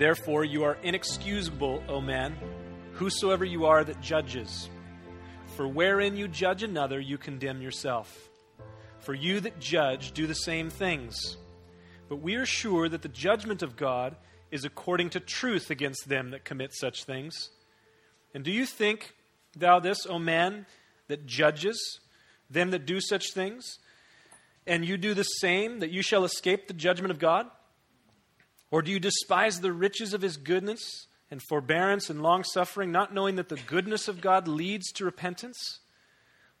Therefore, you are inexcusable, O man, whosoever you are that judges. For wherein you judge another, you condemn yourself. For you that judge do the same things. But we are sure that the judgment of God is according to truth against them that commit such things. And do you think, thou this, O man, that judges them that do such things, and you do the same, that you shall escape the judgment of God? Or do you despise the riches of his goodness and forbearance and long suffering, not knowing that the goodness of God leads to repentance?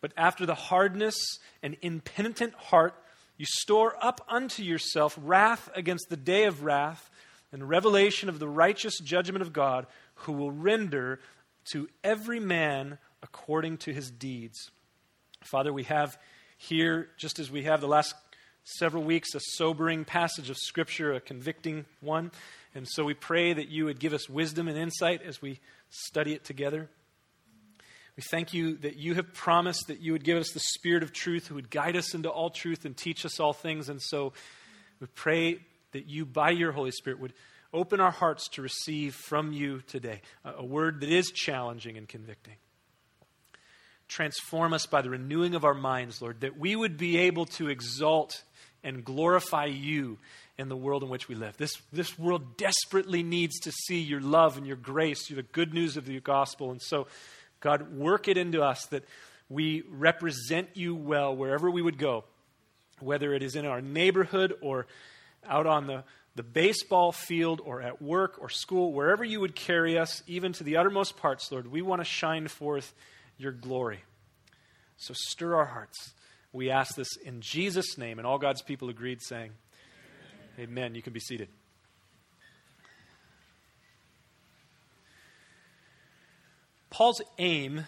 But after the hardness and impenitent heart, you store up unto yourself wrath against the day of wrath and revelation of the righteous judgment of God, who will render to every man according to his deeds. Father, we have here, just as we have the last several weeks, a sobering passage of Scripture, a convicting one. And so we pray that you would give us wisdom and insight as we study it together. We thank you that you have promised that you would give us the Spirit of truth who would guide us into all truth and teach us all things. And so we pray that you, by your Holy Spirit, would open our hearts to receive from you today a, word that is challenging and convicting. Transform us by the renewing of our minds, Lord, that we would be able to exalt and glorify you in the world in which we live. This, this world desperately needs to see your love and your grace, the good news of the gospel. And so, God, work it into us that we represent you well wherever we would go, whether it is in our neighborhood or out on the, the baseball field or at work or school, wherever you would carry us, even to the uttermost parts, Lord. We want to shine forth your glory. So stir our hearts. We ask this in Jesus' name. And all God's people agreed, saying, Amen. Amen. You can be seated. Paul's aim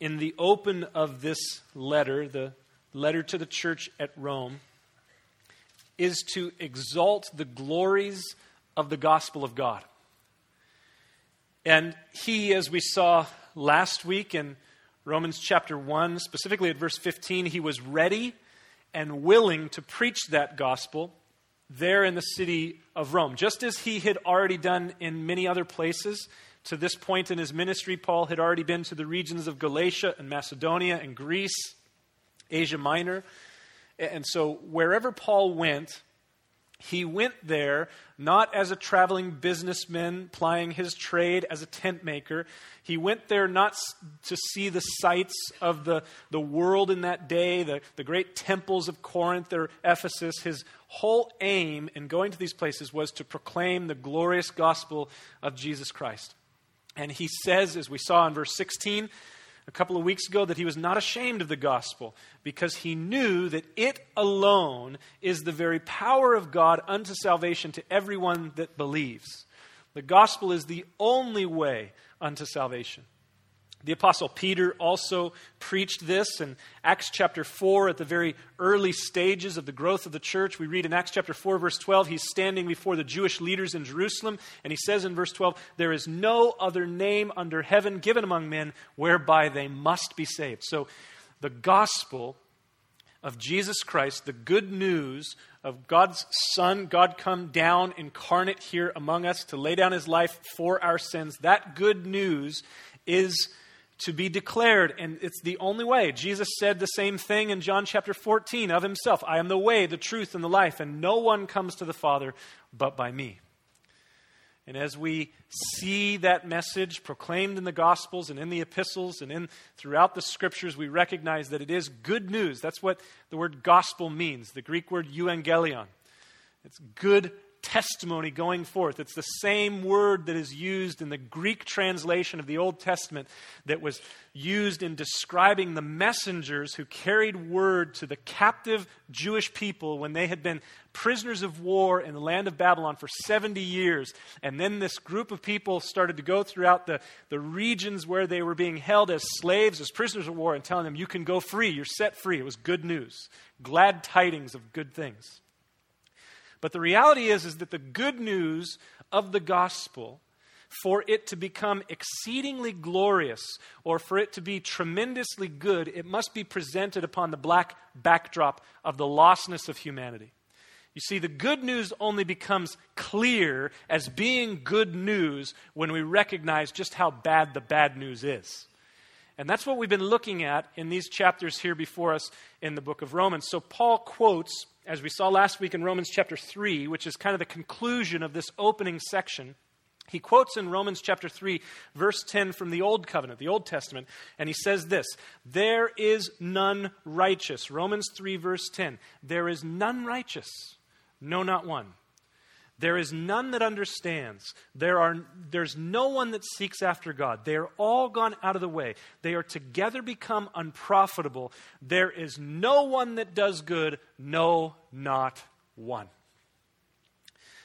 in the open of this letter, the letter to the church at Rome, is to exalt the glories of the gospel of God. And he, as we saw last week in Romans chapter 1, specifically at verse 15, he was ready and willing to preach that gospel there in the city of Rome, just as he had already done in many other places. To this point in his ministry, Paul had already been to the regions of Galatia and Macedonia and Greece, Asia Minor. And so, wherever Paul went, he went there not as a traveling businessman plying his trade as a tent maker. He went there not to see the sights of the, the world in that day, the, the great temples of Corinth or Ephesus. His whole aim in going to these places was to proclaim the glorious gospel of Jesus Christ. And he says, as we saw in verse 16 a couple of weeks ago, that he was not ashamed of the gospel because he knew that it alone is the very power of God unto salvation to everyone that believes. The gospel is the only way unto salvation. The Apostle Peter also preached this in Acts chapter 4 at the very early stages of the growth of the church. We read in Acts chapter 4, verse 12, he's standing before the Jewish leaders in Jerusalem, and he says in verse 12, There is no other name under heaven given among men whereby they must be saved. So the gospel of Jesus Christ, the good news of God's Son, God come down incarnate here among us to lay down his life for our sins, that good news is to be declared. And it's the only way. Jesus said the same thing in John chapter 14 of himself I am the way, the truth, and the life, and no one comes to the Father but by me. And as we see that message proclaimed in the Gospels and in the epistles and in throughout the scriptures, we recognize that it is good news. That's what the word gospel means, the Greek word euangelion. It's good testimony going forth. It's the same word that is used in the Greek translation of the Old Testament that was used in describing the messengers who carried word to the captive Jewish people when they had been prisoners of war in the land of Babylon for 70 years. And then this group of people started to go throughout the, the regions where they were being held as slaves, as prisoners of war, and telling them, You can go free, you're set free. It was good news, glad tidings of good things. But the reality is, is that the good news of the gospel, for it to become exceedingly glorious or for it to be tremendously good, it must be presented upon the black backdrop of the lostness of humanity. You see, the good news only becomes clear as being good news when we recognize just how bad the bad news is. And that's what we've been looking at in these chapters here before us in the book of Romans. So Paul quotes, as we saw last week in Romans chapter 3, which is kind of the conclusion of this opening section. He quotes in Romans chapter 3, verse 10 from the Old Covenant, the Old Testament, and he says this There is none righteous. Romans 3, verse 10. There is none righteous. No, not one. There is none that understands. There are, there's no one that seeks after God. They are all gone out of the way. They are together become unprofitable. There is no one that does good, no, not one.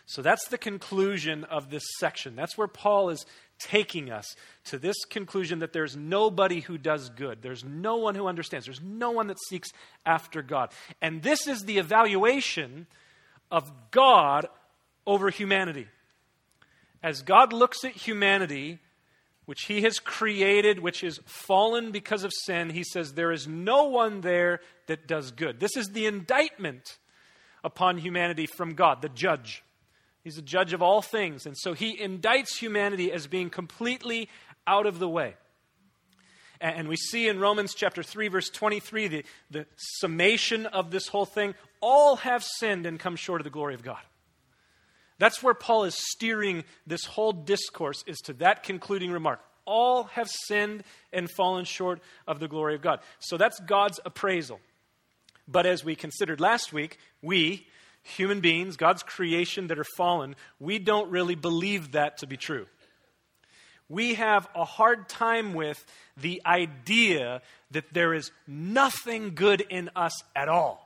So that's the conclusion of this section. That's where Paul is taking us to this conclusion that there's nobody who does good. There's no one who understands. There's no one that seeks after God. And this is the evaluation of God over humanity. As God looks at humanity, which He has created, which is fallen because of sin, He says, There is no one there that does good. This is the indictment upon humanity from God, the judge. He's the judge of all things. And so He indicts humanity as being completely out of the way. And we see in Romans chapter 3, verse 23, the, the summation of this whole thing. All have sinned and come short of the glory of God. That's where Paul is steering this whole discourse, is to that concluding remark. All have sinned and fallen short of the glory of God. So that's God's appraisal. But as we considered last week, we, human beings, God's creation that are fallen, we don't really believe that to be true we have a hard time with the idea that there is nothing good in us at all.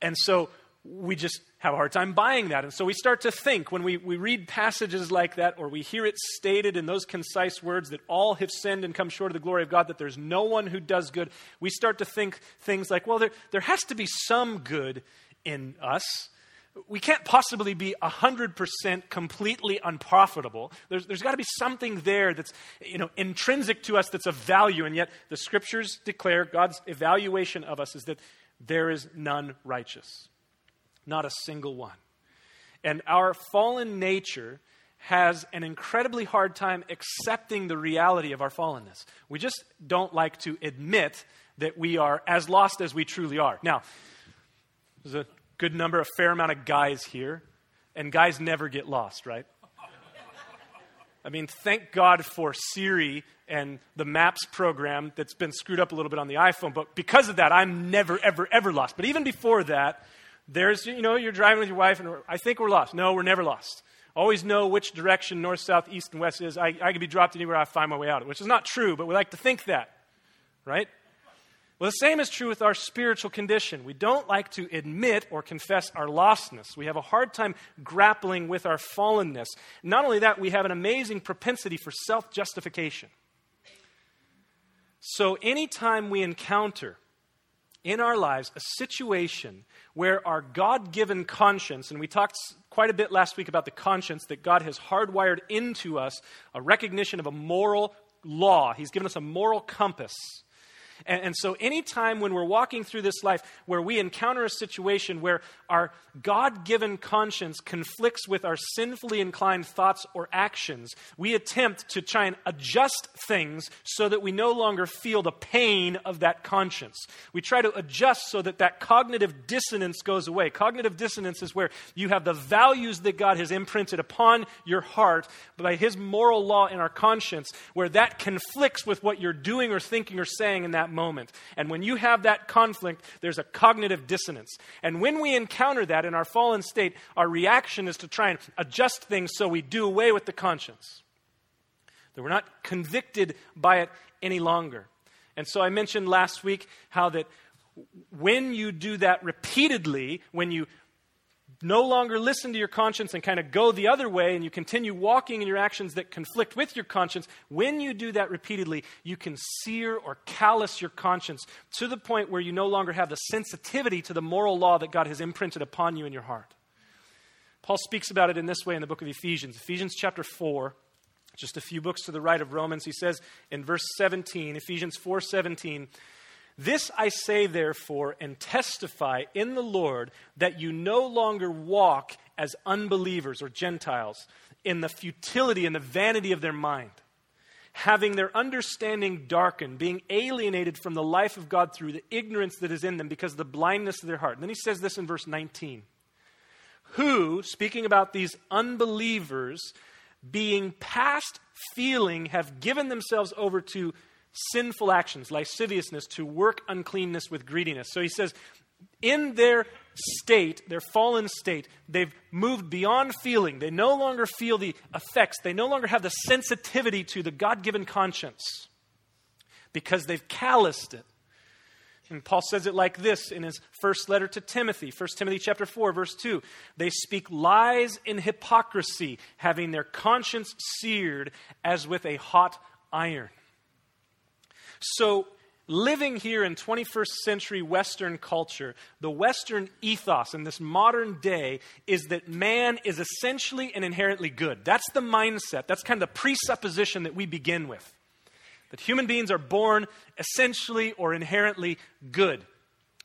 And so we just have a hard time buying that. And so we start to think when we, we read passages like that or we hear it stated in those concise words that all have sinned and come short of the glory of God, that there's no one who does good, we start to think things like, well, there, there has to be some good in us we can't possibly be 100% completely unprofitable. There's, there's got to be something there that's you know, intrinsic to us that's of value, and yet the scriptures declare God's evaluation of us is that there is none righteous, not a single one. And our fallen nature has an incredibly hard time accepting the reality of our fallenness. We just don't like to admit that we are as lost as we truly are. Now, there's a good number, a fair amount of guys here, and guys never get lost, right? I mean, thank God for Siri and the Maps program that's been screwed up a little bit on the iPhone, but because of that, I'm never, ever, ever lost. But even before that, there's, you know, you're driving with your wife, and I think we're lost. No, we're never lost. Always know which direction north, south, east, and west is. I, I could be dropped anywhere, I find my way out, which is not true, but we like to think that, right? Well, the same is true with our spiritual condition. We don't like to admit or confess our lostness. We have a hard time grappling with our fallenness. Not only that, we have an amazing propensity for self justification. So, anytime we encounter in our lives a situation where our God given conscience, and we talked quite a bit last week about the conscience that God has hardwired into us, a recognition of a moral law, He's given us a moral compass and, and so, anytime when we're walking through this life where we encounter a situation where our God given conscience conflicts with our sinfully inclined thoughts or actions, we attempt to try and adjust things so that we no longer feel the pain of that conscience. We try to adjust so that that cognitive dissonance goes away. Cognitive dissonance is where you have the values that God has imprinted upon your heart by His moral law in our conscience, where that conflicts with what you're doing or thinking or saying in that that moment. And when you have that conflict, there's a cognitive dissonance. And when we encounter that in our fallen state, our reaction is to try and adjust things so we do away with the conscience. That we're not convicted by it any longer. And so I mentioned last week how that when you do that repeatedly, when you no longer listen to your conscience and kind of go the other way and you continue walking in your actions that conflict with your conscience, when you do that repeatedly, you can sear or callous your conscience to the point where you no longer have the sensitivity to the moral law that God has imprinted upon you in your heart. Paul speaks about it in this way in the book of Ephesians. Ephesians chapter 4, just a few books to the right of Romans, he says in verse 17, Ephesians 4:17, This I say, therefore, and testify in the Lord that you no longer walk as unbelievers or Gentiles in the futility and the vanity of their mind, having their understanding darkened, being alienated from the life of God through the ignorance that is in them because of the blindness of their heart. And then he says this in verse 19 Who, speaking about these unbelievers, being past feeling, have given themselves over to sinful actions, lasciviousness, to work uncleanness with greediness. So he says, in their state, their fallen state, they've moved beyond feeling. They no longer feel the effects, they no longer have the sensitivity to the God given conscience because they've calloused it. And Paul says it like this in his first letter to Timothy, 1 Timothy chapter 4 verse 2. They speak lies in hypocrisy, having their conscience seared as with a hot iron. So, living here in 21st century Western culture, the Western ethos in this modern day is that man is essentially and inherently good. That's the mindset. That's kind of the presupposition that we begin with. That human beings are born essentially or inherently good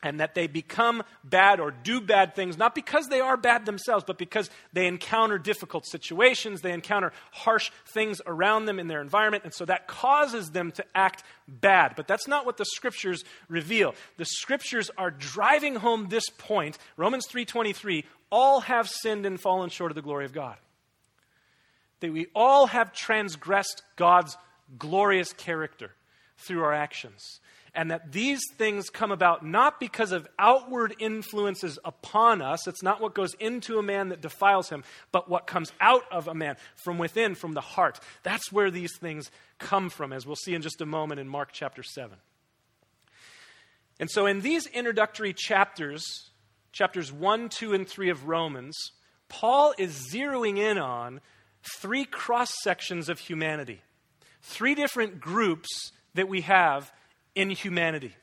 and that they become bad or do bad things, not because they are bad themselves, but because they encounter difficult situations, they encounter harsh things around them in their environment, and so that causes them to act bad. But that's not what the scriptures reveal. The scriptures are driving home this point. Romans 3:23, all have sinned and fallen short of the glory of God. That we all have transgressed God's glorious character through our actions and that these things come about not because of outward influences upon us. It's not what goes into a man that defiles him, but what comes out of a man from within, from the heart. That's where these things come from, as we'll see in just a moment in Mark chapter 7. And so, in these introductory chapters, chapters 1, 2, and 3 of Romans, Paul is zeroing in on three cross sections of humanity, three different groups that we have in humanity.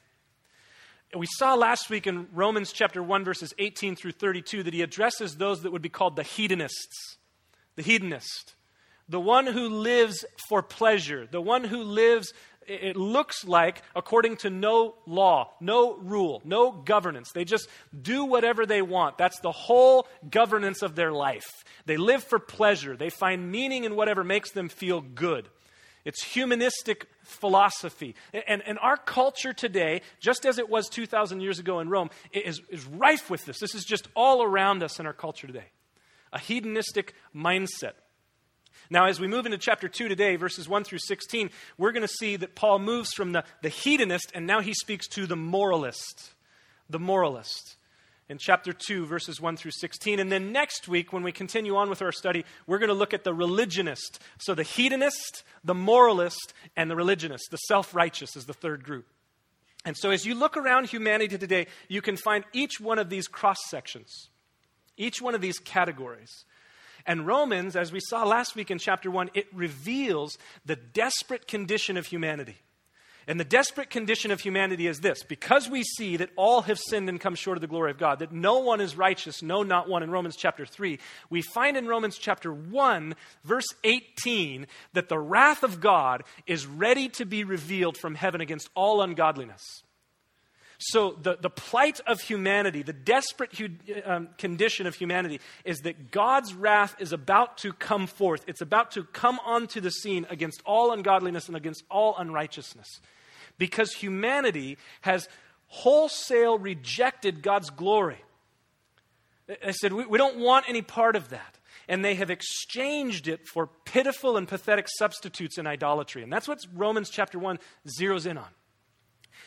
We saw last week in Romans chapter 1, verses 18 through 32, that he addresses those that would be called the hedonists. The hedonist. The one who lives for pleasure. The one who lives, it looks like, according to no law, no rule, no governance. They just do whatever they want. That's the whole governance of their life. They live for pleasure. They find meaning in whatever makes them feel good. It's humanistic philosophy. And, and our culture today, just as it was 2,000 years ago in Rome, is, is rife with this. This is just all around us in our culture today. A hedonistic mindset. Now, as we move into chapter 2 today, verses 1 through 16, we're going to see that Paul moves from the, the hedonist and now he speaks to the moralist. The moralist in chapter 2, verses 1 through 16. And then next week, when we continue on with our study, we're going to look at the religionist. So the hedonist, the moralist, and the religionist. The self righteous is the third group. And so as you look around humanity today, you can find each one of these cross sections, each one of these categories. And Romans, as we saw last week in chapter 1, it reveals the desperate condition of humanity. And the desperate condition of humanity is this because we see that all have sinned and come short of the glory of God, that no one is righteous, no, not one, in Romans chapter 3, we find in Romans chapter 1, verse 18, that the wrath of God is ready to be revealed from heaven against all ungodliness. So, the, the plight of humanity, the desperate hu- um, condition of humanity, is that God's wrath is about to come forth. It's about to come onto the scene against all ungodliness and against all unrighteousness. Because humanity has wholesale rejected God's glory. I said, we, we don't want any part of that and they have exchanged it for pitiful and pathetic substitutes in idolatry. And that's what Romans chapter 1 zeroes in on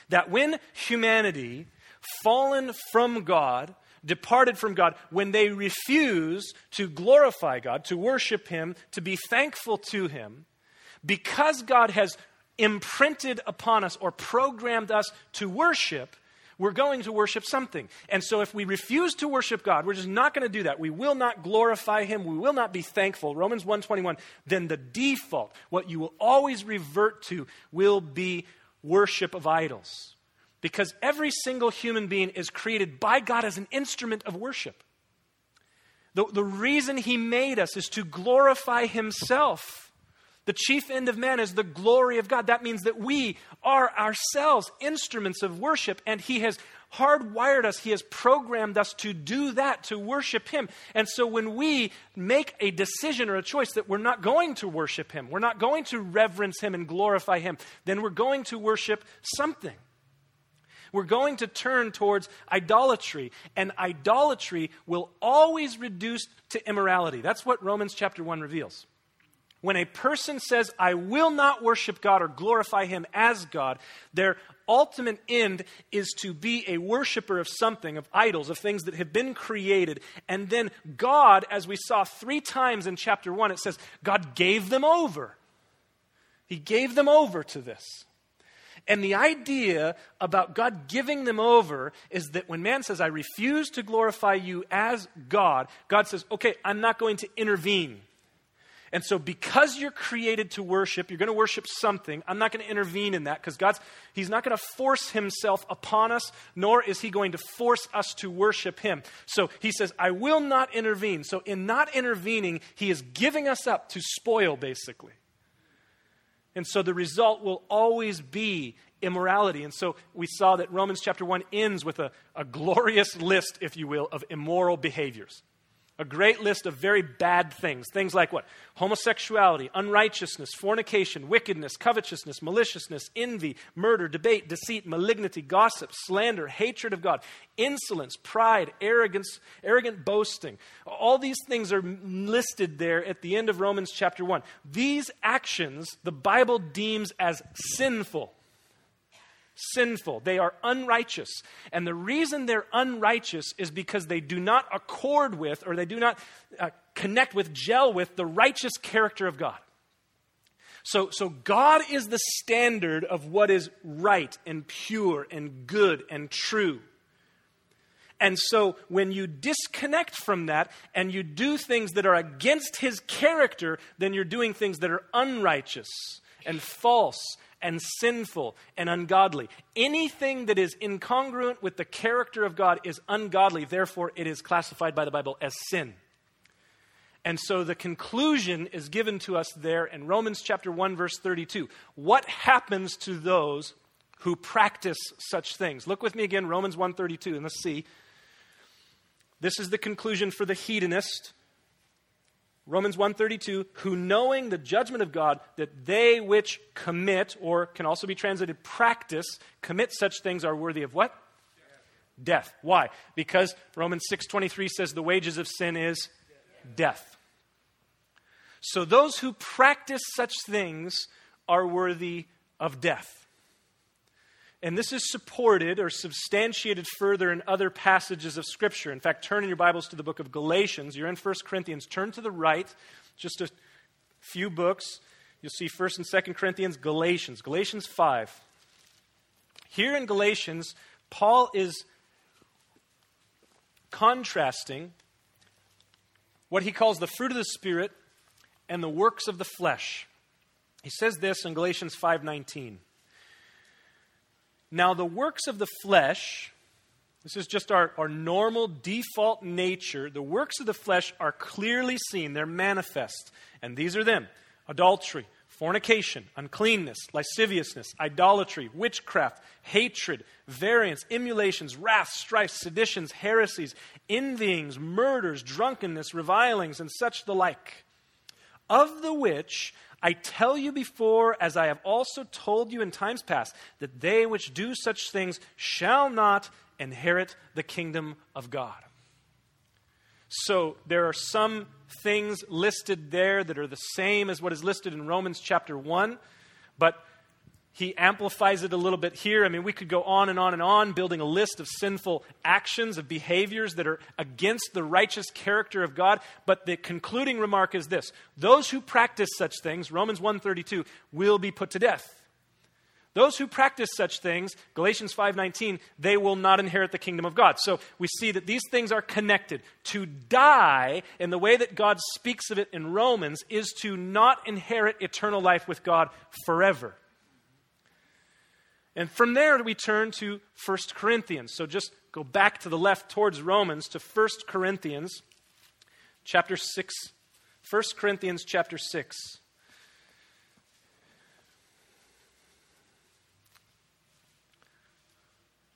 that when humanity, fallen from God, departed from God, when they refuse to glorify God, to worship Him, to be thankful to Him, because God has imprinted upon us or programmed us to worship, we're going to worship something. And so if we refuse to worship God, we're just not going to do that. We will not glorify him, we will not be thankful. Romans 1:21, then the default, what you will always revert to will be worship of idols. Because every single human being is created by God as an instrument of worship. The, the reason He made us is to glorify Himself. The chief end of man is the glory of God. That means that we are ourselves instruments of worship, and He has hardwired us, He has programmed us to do that, to worship Him. And so when we make a decision or a choice that we're not going to worship Him, we're not going to reverence Him and glorify Him, then we're going to worship something. We're going to turn towards idolatry, and idolatry will always reduce to immorality. That's what Romans chapter 1 reveals. When a person says, I will not worship God or glorify Him as God, their ultimate end is to be a worshiper of something, of idols, of things that have been created. And then God, as we saw three times in chapter 1, it says, God gave them over. He gave them over to this. And the idea about God giving them over is that when man says, I refuse to glorify you as God, God says, okay, I'm not going to intervene. And so, because you're created to worship, you're going to worship something. I'm not going to intervene in that because God's, He's not going to force Himself upon us, nor is He going to force us to worship Him. So, He says, I will not intervene. So, in not intervening, He is giving us up to spoil, basically. And so, the result will always be immorality. And so, we saw that Romans chapter 1 ends with a, a glorious list, if you will, of immoral behaviors. A great list of very bad things. Things like what? Homosexuality, unrighteousness, fornication, wickedness, covetousness, maliciousness, envy, murder, debate, deceit, malignity, gossip, slander, hatred of God, insolence, pride, arrogance, arrogant boasting. All these things are listed there at the end of Romans chapter 1. These actions the Bible deems as sinful sinful. They are unrighteous. And the reason they're unrighteous is because they do not accord with or they do not uh, connect with, gel with the righteous character of God. So, so God is the standard of what is right and pure and good and true. And so when you disconnect from that and you do things that are against his character, then you're doing things that are unrighteous and false and sinful and ungodly. Anything that is incongruent with the character of God is ungodly. Therefore, it is classified by the Bible as sin. And so the conclusion is given to us there in Romans chapter 1 verse 32. What happens to those who practice such things? Look with me again Romans 1:32 and let's see. This is the conclusion for the hedonist Romans 1:32 who knowing the judgment of God that they which commit or can also be translated practice commit such things are worthy of what? Death. death. Why? Because Romans 6:23 says the wages of sin is death. death. So those who practice such things are worthy of death. And this is supported or substantiated further in other passages of Scripture. In fact, turn in your Bibles to the book of Galatians. You're in 1 Corinthians. Turn to the right, just a few books. You'll see 1st and 2nd Corinthians, Galatians. Galatians 5. Here in Galatians, Paul is contrasting what he calls the fruit of the Spirit and the works of the flesh. He says this in Galatians 5:19. Now, the works of the flesh, this is just our, our normal default nature. The works of the flesh are clearly seen, they're manifest. And these are them adultery, fornication, uncleanness, lasciviousness, idolatry, witchcraft, hatred, variance, emulations, wrath, strife, seditions, heresies, envyings, murders, drunkenness, revilings, and such the like. Of the which I tell you before, as I have also told you in times past, that they which do such things shall not inherit the kingdom of God. So there are some things listed there that are the same as what is listed in Romans chapter 1, but he amplifies it a little bit here. I mean, we could go on and on and on, building a list of sinful actions, of behaviors that are against the righteous character of God. But the concluding remark is this those who practice such things, Romans 132, will be put to death. Those who practice such things, Galatians 5:19, they will not inherit the kingdom of God. So we see that these things are connected. To die in the way that God speaks of it in Romans is to not inherit eternal life with God forever. And from there, we turn to 1 Corinthians. So just go back to the left towards Romans to 1 Corinthians chapter 6. 1 Corinthians chapter 6.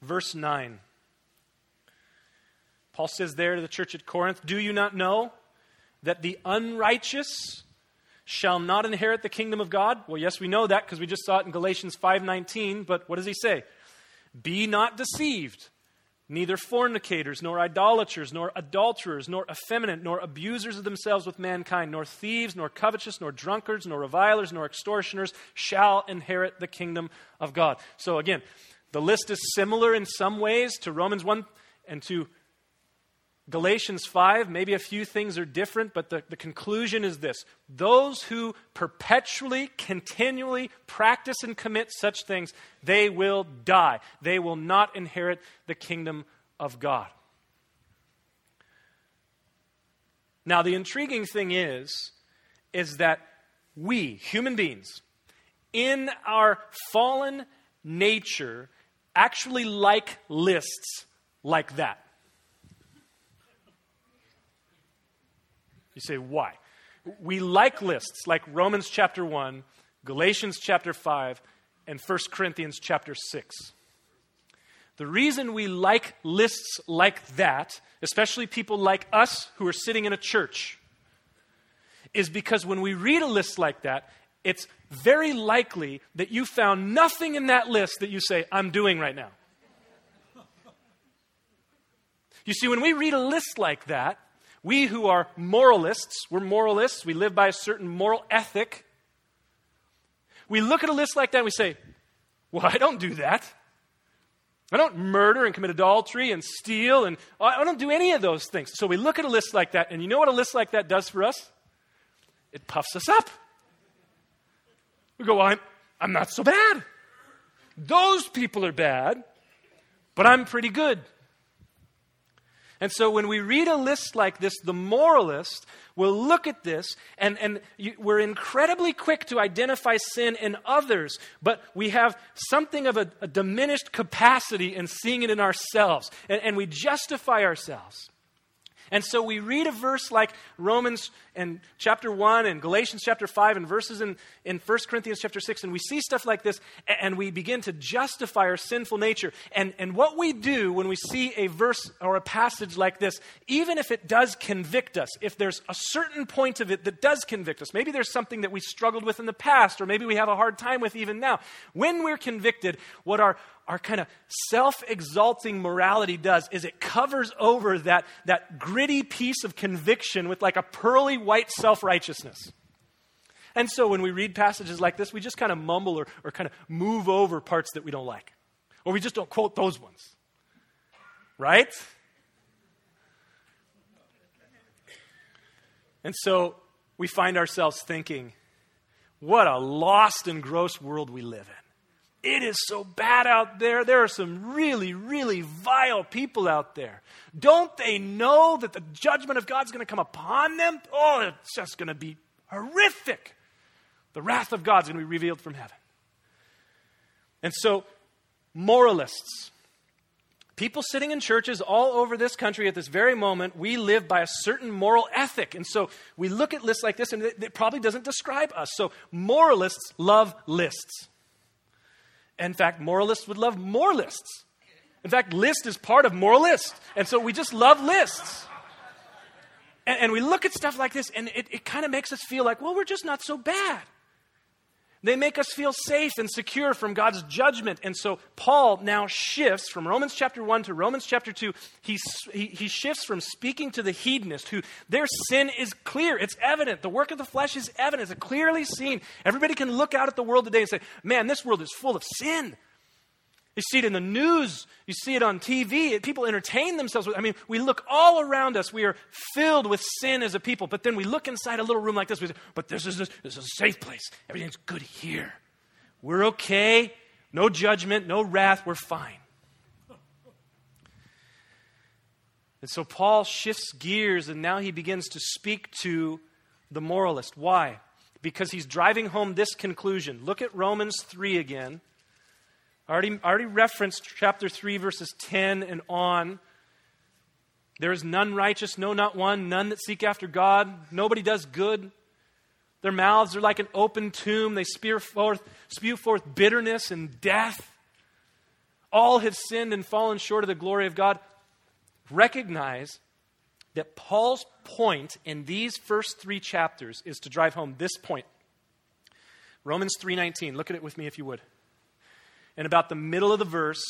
Verse 9. Paul says there to the church at Corinth, Do you not know that the unrighteous shall not inherit the kingdom of God? Well, yes, we know that because we just saw it in Galatians 5:19, but what does he say? Be not deceived. Neither fornicators, nor idolaters, nor adulterers, nor effeminate, nor abusers of themselves with mankind, nor thieves, nor covetous, nor drunkards, nor revilers, nor extortioners shall inherit the kingdom of God. So again, the list is similar in some ways to Romans 1 and to Galatians 5, maybe a few things are different, but the, the conclusion is this those who perpetually, continually practice and commit such things, they will die. They will not inherit the kingdom of God. Now, the intriguing thing is, is that we, human beings, in our fallen nature, actually like lists like that. You say, why? We like lists like Romans chapter 1, Galatians chapter 5, and 1 Corinthians chapter 6. The reason we like lists like that, especially people like us who are sitting in a church, is because when we read a list like that, it's very likely that you found nothing in that list that you say, I'm doing right now. You see, when we read a list like that, we who are moralists, we're moralists, we live by a certain moral ethic. We look at a list like that and we say, Well, I don't do that. I don't murder and commit adultery and steal, and I don't do any of those things. So we look at a list like that, and you know what a list like that does for us? It puffs us up. We go, well, I'm, I'm not so bad. Those people are bad, but I'm pretty good. And so when we read a list like this, the moralist will look at this, and, and you, we're incredibly quick to identify sin in others, but we have something of a, a diminished capacity in seeing it in ourselves, and, and we justify ourselves. And so we read a verse like Romans and chapter 1 and Galatians chapter 5 and verses in, in 1 Corinthians chapter 6, and we see stuff like this and we begin to justify our sinful nature. And, and what we do when we see a verse or a passage like this, even if it does convict us, if there's a certain point of it that does convict us, maybe there's something that we struggled with in the past, or maybe we have a hard time with even now, when we're convicted, what our our kind of self exalting morality does is it covers over that, that gritty piece of conviction with like a pearly white self righteousness. And so when we read passages like this, we just kind of mumble or, or kind of move over parts that we don't like. Or we just don't quote those ones. Right? And so we find ourselves thinking, what a lost and gross world we live in. It is so bad out there. There are some really, really vile people out there. Don't they know that the judgment of God's going to come upon them? Oh, it's just going to be horrific. The wrath of God's going to be revealed from heaven. And so, moralists, people sitting in churches all over this country at this very moment, we live by a certain moral ethic. And so we look at lists like this and it, it probably doesn't describe us. So moralists love lists. In fact, moralists would love more lists. In fact, list is part of moralist. And so we just love lists. And, and we look at stuff like this, and it, it kind of makes us feel like, well, we're just not so bad. They make us feel safe and secure from God's judgment. And so Paul now shifts from Romans chapter 1 to Romans chapter 2. He, he, he, shifts from speaking to the hedonist who their sin is clear. It's evident. The work of the flesh is evident. It's clearly seen. Everybody can look out at the world today and say, man, this world is full of sin. You see it in the news. You see it on TV. People entertain themselves with. I mean, we look all around us. We are filled with sin as a people. But then we look inside a little room like this. We say, but this is, this is a safe place. Everything's good here. We're okay. No judgment, no wrath. We're fine. And so Paul shifts gears and now he begins to speak to the moralist. Why? Because he's driving home this conclusion. Look at Romans 3 again. I already, already referenced chapter 3, verses 10 and on. There is none righteous, no, not one, none that seek after God. Nobody does good. Their mouths are like an open tomb. They spew forth, spew forth bitterness and death. All have sinned and fallen short of the glory of God. Recognize that Paul's point in these first three chapters is to drive home this point. Romans 3:19. Look at it with me if you would. In about the middle of the verse,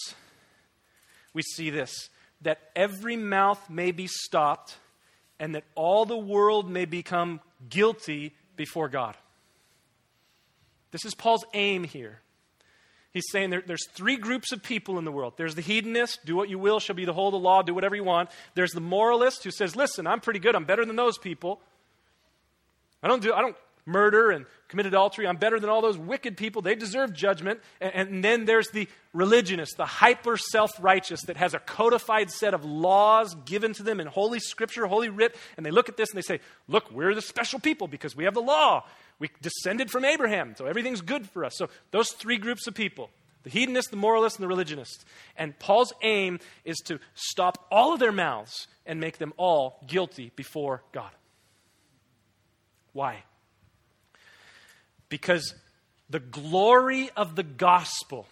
we see this that every mouth may be stopped and that all the world may become guilty before God. This is Paul's aim here. He's saying there, there's three groups of people in the world. There's the hedonist, do what you will, shall be the whole of the law, do whatever you want. There's the moralist who says, listen, I'm pretty good, I'm better than those people. I don't do I don't murder and commit adultery. I'm better than all those wicked people. They deserve judgment. And, and then there's the religionist, the hyper self righteous that has a codified set of laws given to them in Holy Scripture, Holy Writ. And they look at this and they say, Look, we're the special people because we have the law. We descended from Abraham, so everything's good for us. So, those three groups of people the hedonist, the moralist, and the religionist. And Paul's aim is to stop all of their mouths and make them all guilty before God. Why? Because the glory of the gospel,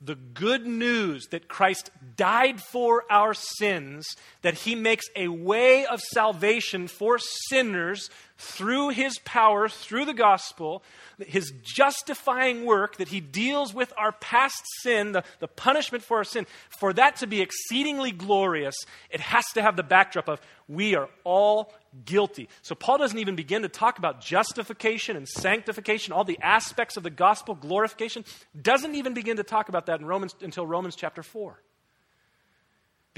the good news that Christ died for our sins, that he makes a way of salvation for sinners through his power, through the gospel, his justifying work, that he deals with our past sin, the, the punishment for our sin, for that to be exceedingly glorious, it has to have the backdrop of we are all guilty. So Paul doesn't even begin to talk about justification and sanctification, all the aspects of the gospel, glorification, doesn't even begin to talk about that in Romans until Romans chapter 4.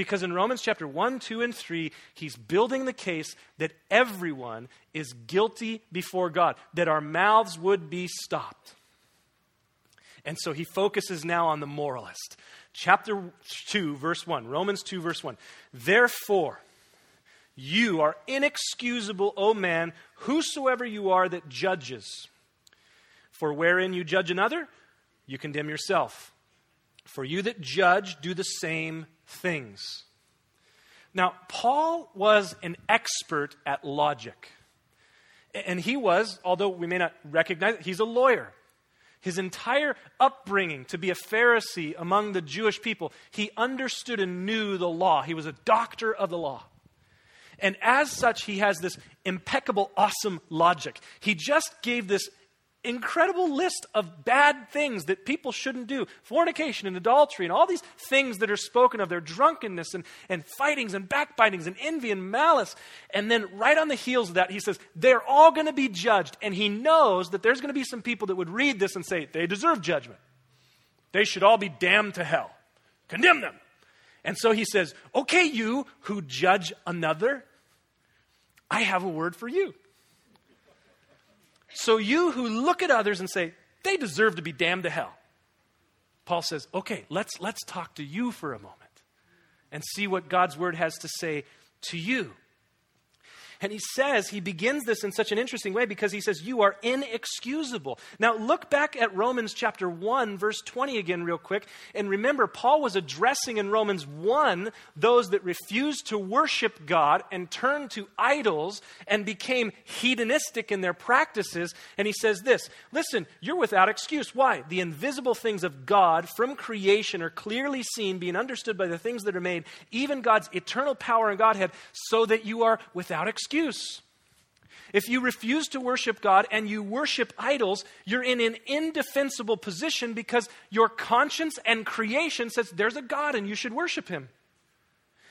Because in Romans chapter 1, 2, and 3, he's building the case that everyone is guilty before God, that our mouths would be stopped. And so he focuses now on the moralist. Chapter 2, verse 1, Romans 2, verse 1. Therefore, you are inexcusable, O man, whosoever you are that judges. For wherein you judge another, you condemn yourself. For you that judge do the same things. Now, Paul was an expert at logic. And he was, although we may not recognize it, he's a lawyer. His entire upbringing to be a Pharisee among the Jewish people, he understood and knew the law. He was a doctor of the law. And as such, he has this impeccable, awesome logic. He just gave this incredible list of bad things that people shouldn't do. Fornication and adultery and all these things that are spoken of. Their drunkenness and, and fightings and backbitings and envy and malice. And then right on the heels of that he says they're all going to be judged. And he knows that there's going to be some people that would read this and say they deserve judgment. They should all be damned to hell. Condemn them. And so he says okay you who judge another i have a word for you so you who look at others and say, they deserve to be damned to hell. Paul says, okay, let's, let's talk to you for a moment and see what God's word has to say to you. And he says, he begins this in such an interesting way because he says, You are inexcusable. Now, look back at Romans chapter 1, verse 20 again, real quick. And remember, Paul was addressing in Romans 1 those that refused to worship God and turned to idols and became hedonistic in their practices. And he says this Listen, you're without excuse. Why? The invisible things of God from creation are clearly seen, being understood by the things that are made, even God's eternal power and Godhead, so that you are without excuse excuse. If you refuse to worship God and you worship idols, you're in an indefensible position because your conscience and creation says there's a God and you should worship him.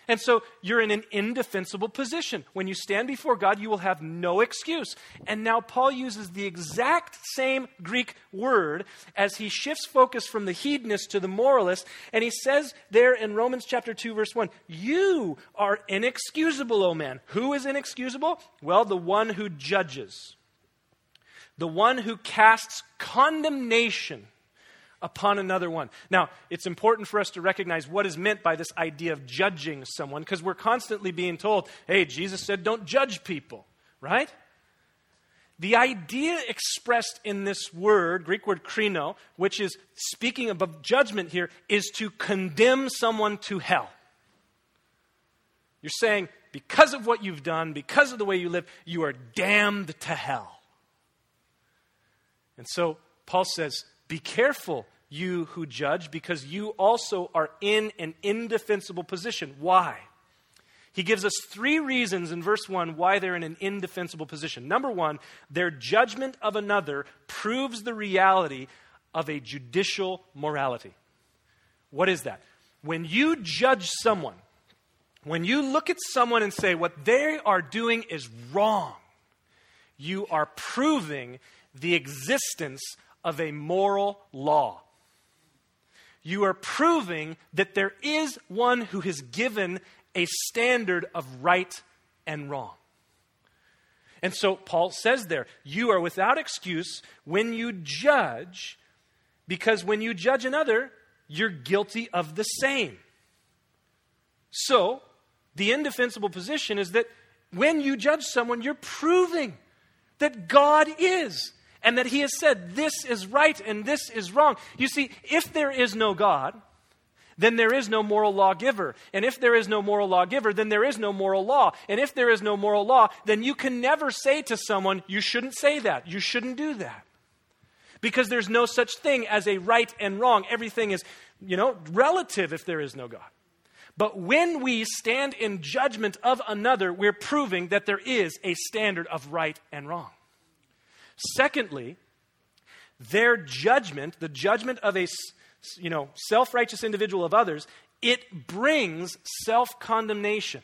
And so you're in an indefensible position. When you stand before God, you will have no excuse. And now Paul uses the exact same Greek word as he shifts focus from the hedonist to the moralist. And he says there in Romans chapter 2, verse 1, You are inexcusable, O man. Who is inexcusable? Well, the one who judges, the one who casts condemnation upon another one. Now, it's important for us to recognize what is meant by this idea of judging someone because we're constantly being told, hey, Jesus said don't judge people, right? The idea expressed in this word, Greek word krino, which is speaking of judgment here, is to condemn someone to hell. You're saying, because of what you've done, because of the way you live, you are damned to hell. And so Paul says, be careful you who judge, because you also are in an indefensible position. Why? He gives us three reasons in verse 1 why they're in an indefensible position. Number one, their judgment of another proves the reality of a judicial morality. What is that? When you judge someone, when you look at someone and say what they are doing is wrong, you are proving the existence of a moral law. You are proving that there is one who has given a standard of right and wrong. And so Paul says there, you are without excuse when you judge, because when you judge another, you're guilty of the same. So, the indefensible position is that when you judge someone, you're proving that God is and that He has said this is right and this is wrong. You see, if there is no God, then there is no moral lawgiver. And if there is no moral lawgiver, then there is no moral law. And if there is no moral law, then you can never say to someone, you shouldn't say that, you shouldn't do that. Because there's no such thing as a right and wrong. Everything is, you know, relative if there is no God. But when we stand in judgment of another, we're proving that there is a standard of right and wrong. Secondly, their judgment, the judgment of a you know, self-righteous individual of others, it brings self-condemnation.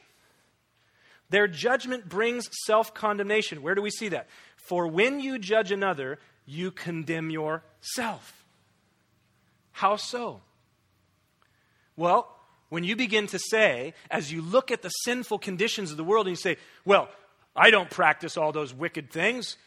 Their judgment brings self-condemnation. Where do we see that? For when you judge another, you condemn yourself. How so? Well, when you begin to say, as you look at the sinful conditions of the world, and you say, Well, I don't practice all those wicked things.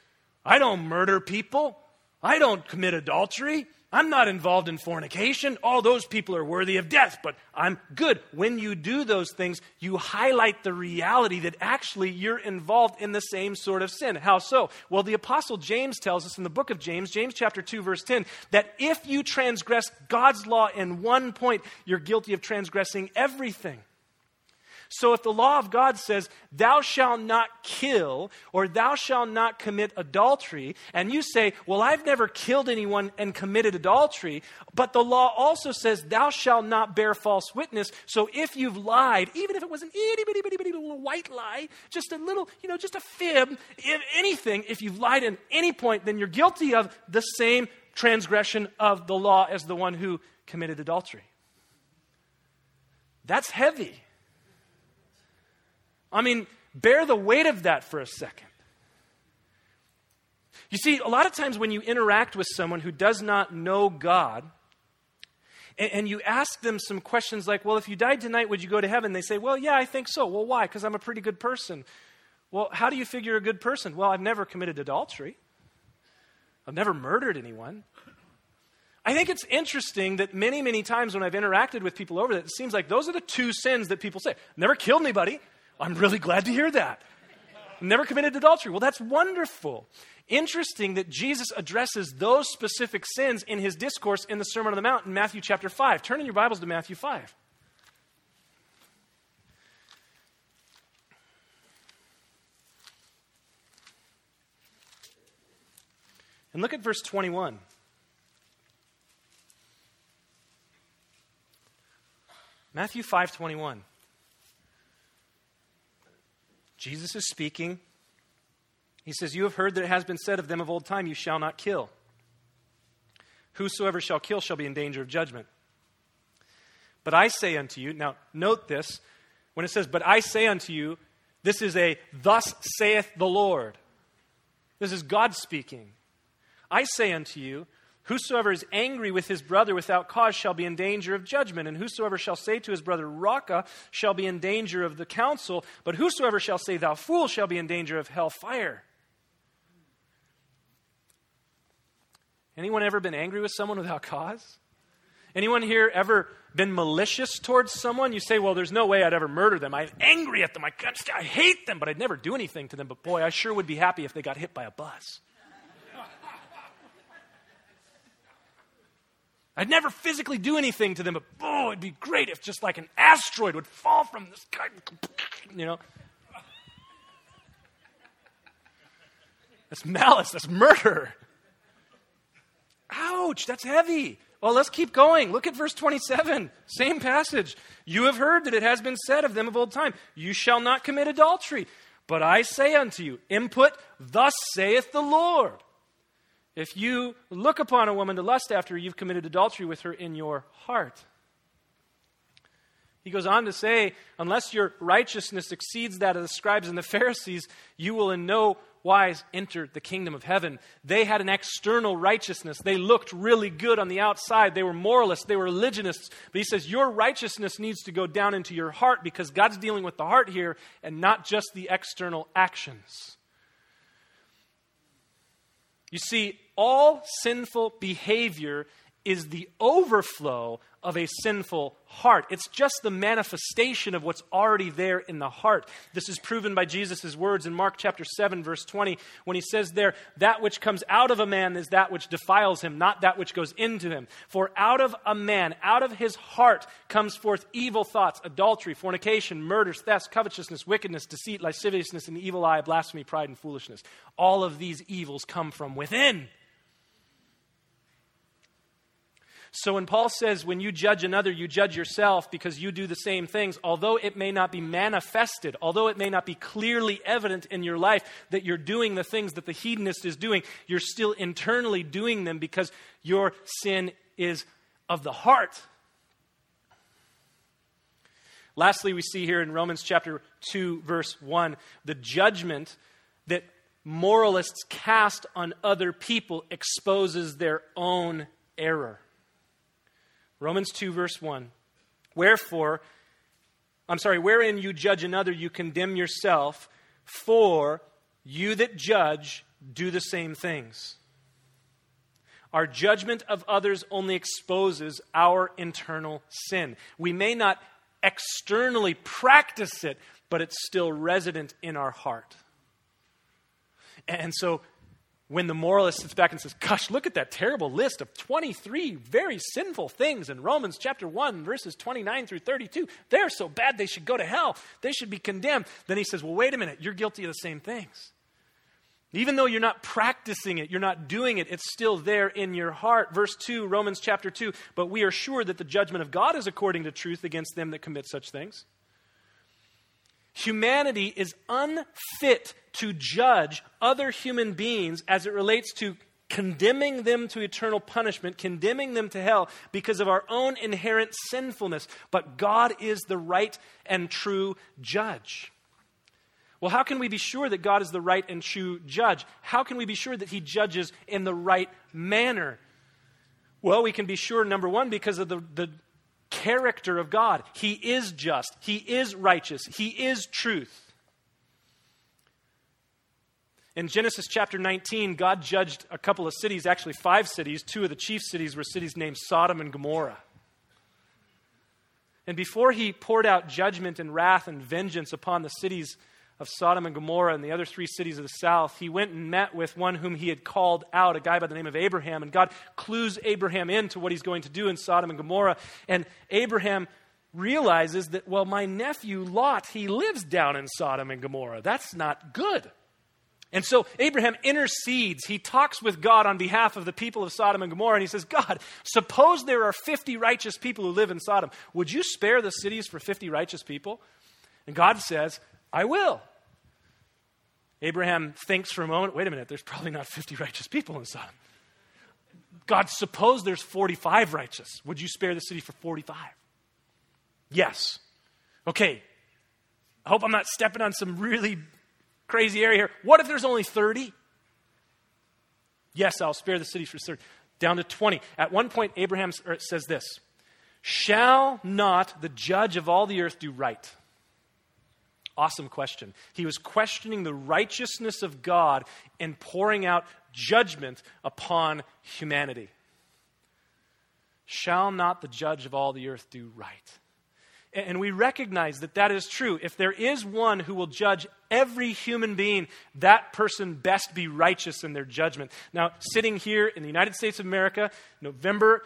I don't murder people. I don't commit adultery. I'm not involved in fornication. All those people are worthy of death, but I'm good. When you do those things, you highlight the reality that actually you're involved in the same sort of sin. How so? Well, the Apostle James tells us in the book of James, James chapter 2, verse 10, that if you transgress God's law in one point, you're guilty of transgressing everything. So if the law of God says, thou shalt not kill or thou shalt not commit adultery, and you say, well, I've never killed anyone and committed adultery, but the law also says, thou shalt not bear false witness. So if you've lied, even if it was an itty bitty bitty bitty little white lie, just a little, you know, just a fib, if anything, if you've lied at any point, then you're guilty of the same transgression of the law as the one who committed adultery. That's heavy. I mean, bear the weight of that for a second. You see, a lot of times when you interact with someone who does not know God, and, and, you ask them some questions like, Well, if you died tonight, would you go to heaven? They say, Well, yeah, I think so. Well, why? Because I'm a pretty good person. Well, how do you figure a good person? Well, I've never committed adultery, I've never murdered anyone. I think it's interesting that many, many times when I've interacted with people over that, it seems like those are the two sins that people say. Never killed anybody, I'm really glad to hear that. Never committed adultery. Well, that's wonderful. Interesting that Jesus addresses those specific sins in his discourse in the Sermon on the Mount in Matthew chapter 5. Turn in your Bibles to Matthew 5. And look at verse 21. Matthew 5:21. Jesus is speaking. He says, You have heard that it has been said of them of old time, You shall not kill. Whosoever shall kill shall be in danger of judgment. But I say unto you, now note this, when it says, But I say unto you, this is a thus saith the Lord. This is God speaking. I say unto you, Whosoever is angry with his brother without cause shall be in danger of judgment, and whosoever shall say to his brother, Raca, shall be in danger of the council, but whosoever shall say, Thou fool, shall be in danger of hell fire. Anyone ever been angry with someone without cause? Anyone here ever been malicious towards someone? You say, well, there's no way I'd ever murder them. I'm angry at them. I, I hate them, but I'd never do anything to them. But boy, I sure would be happy if they got hit by a bus. I'd never physically do anything to them, but oh, it'd be great if just like an asteroid would fall from the sky. You know? That's malice, that's murder. Ouch, that's heavy. Well, let's keep going. Look at verse 27. Same passage. You have heard that it has been said of them of old time, You shall not commit adultery. But I say unto you, input, thus saith the Lord. If you look upon a woman to lust after her, you've committed adultery with her in your heart. He goes on to say, unless your righteousness exceeds that of the scribes and the Pharisees, you will in no wise enter the kingdom of heaven. They had an external righteousness. They looked really good on the outside. They were moralists, they were religionists. But he says, Your righteousness needs to go down into your heart because God's dealing with the heart here and not just the external actions. You see, all sinful behavior is the overflow of a sinful heart. It's just the manifestation of what's already there in the heart. This is proven by Jesus' words in Mark chapter 7, verse 20, when he says there, That which comes out of a man is that which defiles him, not that which goes into him. For out of a man, out of his heart, comes forth evil thoughts, adultery, fornication, murders, thefts, covetousness, wickedness, deceit, lasciviousness, and evil eye, blasphemy, pride, and foolishness. All of these evils come from within. So when Paul says, when you judge another, you judge yourself because you do the same things, although it may not be manifested, although it may not be clearly evident in your life that you're doing the things that the hedonist is doing, you're still internally doing them because your sin is of the heart. Lastly, we see here in Romans chapter 2, verse 1, the judgment that moralists cast on other people exposes their own error. Romans 2, verse 1. Wherefore, I'm sorry, wherein you judge another, you condemn yourself, for you that judge do the same things. Our judgment of others only exposes our internal sin. We may not externally practice it, but it's still resident in our heart. And so when the moralist sits back and says, Gosh, look at that terrible list of 23 very sinful things in Romans chapter 1, verses 29 through 32. They're so bad they should go to hell. They should be condemned. Then he says, Well, wait a minute. You're guilty of the same things. Even though you're not practicing it, you're not doing it, it's still there in your heart. Verse 2, Romans chapter 2. But we are sure that the judgment of God is according to truth against them that commit such things. Humanity is unfit to judge other human beings as it relates to condemning them to eternal punishment, condemning them to hell because of our own inherent sinfulness. But God is the right and true judge. Well, how can we be sure that God is the right and true judge? How can we be sure that He judges in the right manner? Well, we can be sure, number one, because of the, the character of God. He is just, He is righteous, He is truth. In Genesis chapter 19, God judged a couple of cities, actually five cities. Two of the chief cities were cities named Sodom and Gomorrah. And before he poured out judgment and wrath and vengeance upon the cities of Sodom and Gomorrah and the other three cities of the south, he went and met with one whom he had called out, a guy by the name of Abraham. And God clues Abraham into what he's going to do in Sodom and Gomorrah. And Abraham realizes that, well, my nephew Lot, he lives down in Sodom and Gomorrah. That's not good. And so Abraham intercedes. He talks with God on behalf of the people of Sodom and Gomorrah, and he says, God, suppose there are 50 righteous people who live in Sodom. Would you spare the cities for 50 righteous people? And God says, I will. Abraham thinks for a moment wait a minute, there's probably not 50 righteous people in Sodom. God, suppose there's 45 righteous. Would you spare the city for 45? Yes. Okay. I hope I'm not stepping on some really crazy area here. What if there's only 30? Yes, I'll spare the city for 30. Down to 20. At one point, Abraham er, says this Shall not the judge of all the earth do right? Awesome question. He was questioning the righteousness of God and pouring out judgment upon humanity. Shall not the judge of all the earth do right? And we recognize that that is true. If there is one who will judge every human being, that person best be righteous in their judgment. Now, sitting here in the United States of America, November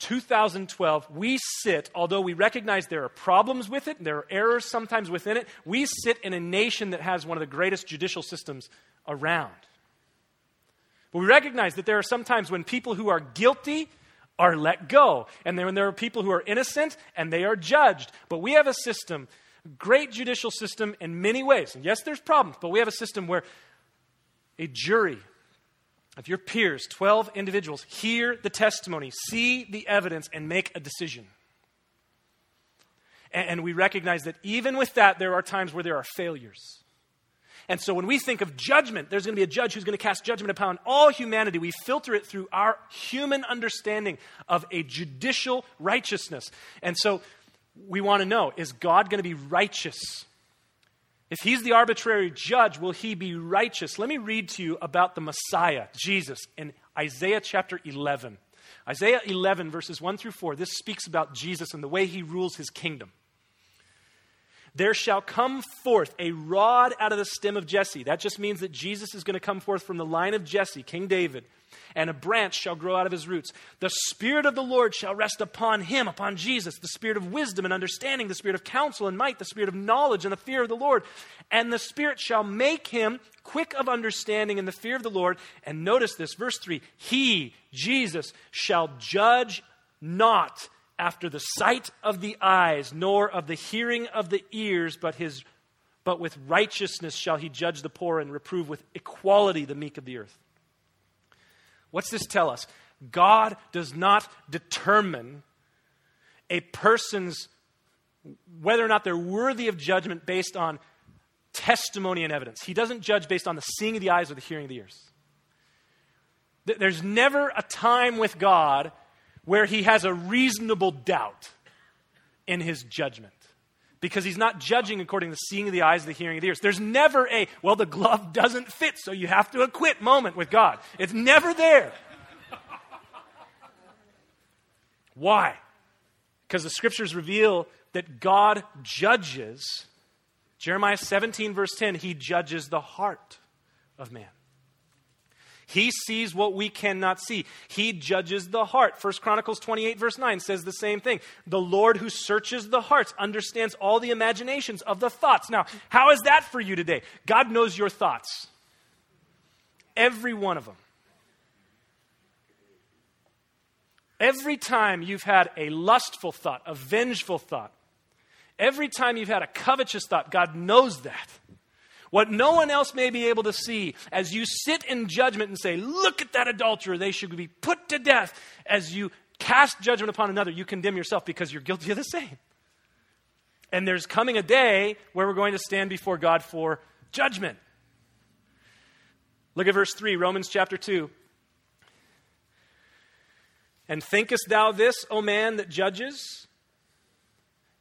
2012, we sit, although we recognize there are problems with it, and there are errors sometimes within it, we sit in a nation that has one of the greatest judicial systems around. But we recognize that there are sometimes when people who are guilty are let go. And then when there are people who are innocent and they are judged. But we have a system, great judicial system in many ways. And yes, there's problems, but we have a system where a jury of your peers, 12 individuals, hear the testimony, see the evidence, and make a decision. And, we recognize that even with that, there are times where there are failures. And so when we think of judgment, there's going to be a judge who's going to cast judgment upon all humanity. We filter it through our human understanding of a judicial righteousness. And so we want to know is God going to be righteous? If he's the arbitrary judge, will he be righteous? Let me read to you about the Messiah, Jesus, in Isaiah chapter 11. Isaiah 11, verses 1 through 4, this speaks about Jesus and the way he rules his kingdom. There shall come forth a rod out of the stem of Jesse. That just means that Jesus is going to come forth from the line of Jesse, King David, and a branch shall grow out of his roots. The Spirit of the Lord shall rest upon him, upon Jesus, the Spirit of wisdom and understanding, the Spirit of counsel and might, the Spirit of knowledge and the fear of the Lord. And the Spirit shall make him quick of understanding in the fear of the Lord. And notice this, verse 3 He, Jesus, shall judge not after the sight of the eyes, nor of the hearing of the ears, but, his, but with righteousness shall he judge the poor and reprove with equality the meek of the earth. What's this tell us? God does not determine a person's whether or not they're worthy of judgment based on testimony and evidence. He doesn't judge based on the seeing of the eyes or the hearing of the ears. There's never a time with God where he has a reasonable doubt in his judgment because he's not judging according to the seeing of the eyes, the hearing of the ears. There's never a, well, the glove doesn't fit, so you have to acquit moment with God. It's never there. Why? Because the scriptures reveal that God judges. Jeremiah 17, verse 10, he judges the heart of man. He sees what we cannot see. He judges the heart. 1 Chronicles 28, verse 9 says the same thing. The Lord who searches the hearts understands all the imaginations of the thoughts. Now, how is that for you today? God knows your thoughts, every one of them. Every time you've had a lustful thought, a vengeful thought, every time you've had a covetous thought, God knows that what no one else may be able to see, as you sit in judgment and say, Look at that adulterer, they should be put to death. As you cast judgment upon another, you condemn yourself because you're guilty of the same. And there's coming a day where we're going to stand before God for judgment. Look at verse 3, Romans chapter 2. And thinkest thou this, O man that judges?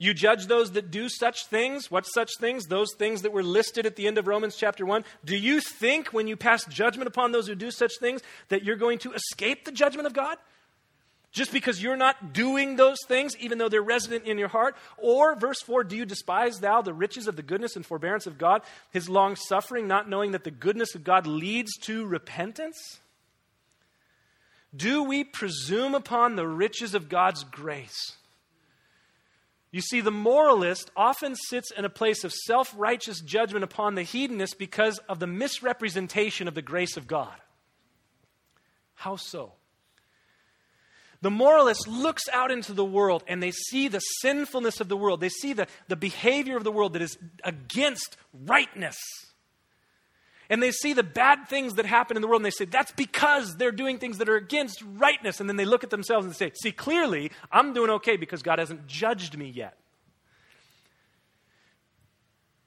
You judge those that do such things. What such things? Those things that were listed at the end of Romans chapter 1. Do you think when you pass judgment upon those who do such things that you're going to escape the judgment of God? Just because you're not doing those things, even though they're resident in your heart? Or, verse 4, do you despise thou the riches of the goodness and forbearance of God, his long suffering, not knowing that the goodness of God leads to repentance? Do we presume upon the riches of God's grace? You see, the moralist often sits in a place of self righteous judgment upon the hedonist because of the misrepresentation of the grace of God. How so? The moralist looks out into the world and they see the sinfulness of the world. They see the, the behavior of the world that is against rightness. And they see the bad things that happen in the world and they say, that's because they're doing things that are against rightness. And then they look at themselves and say, see, clearly, I'm doing okay because God hasn't judged me yet.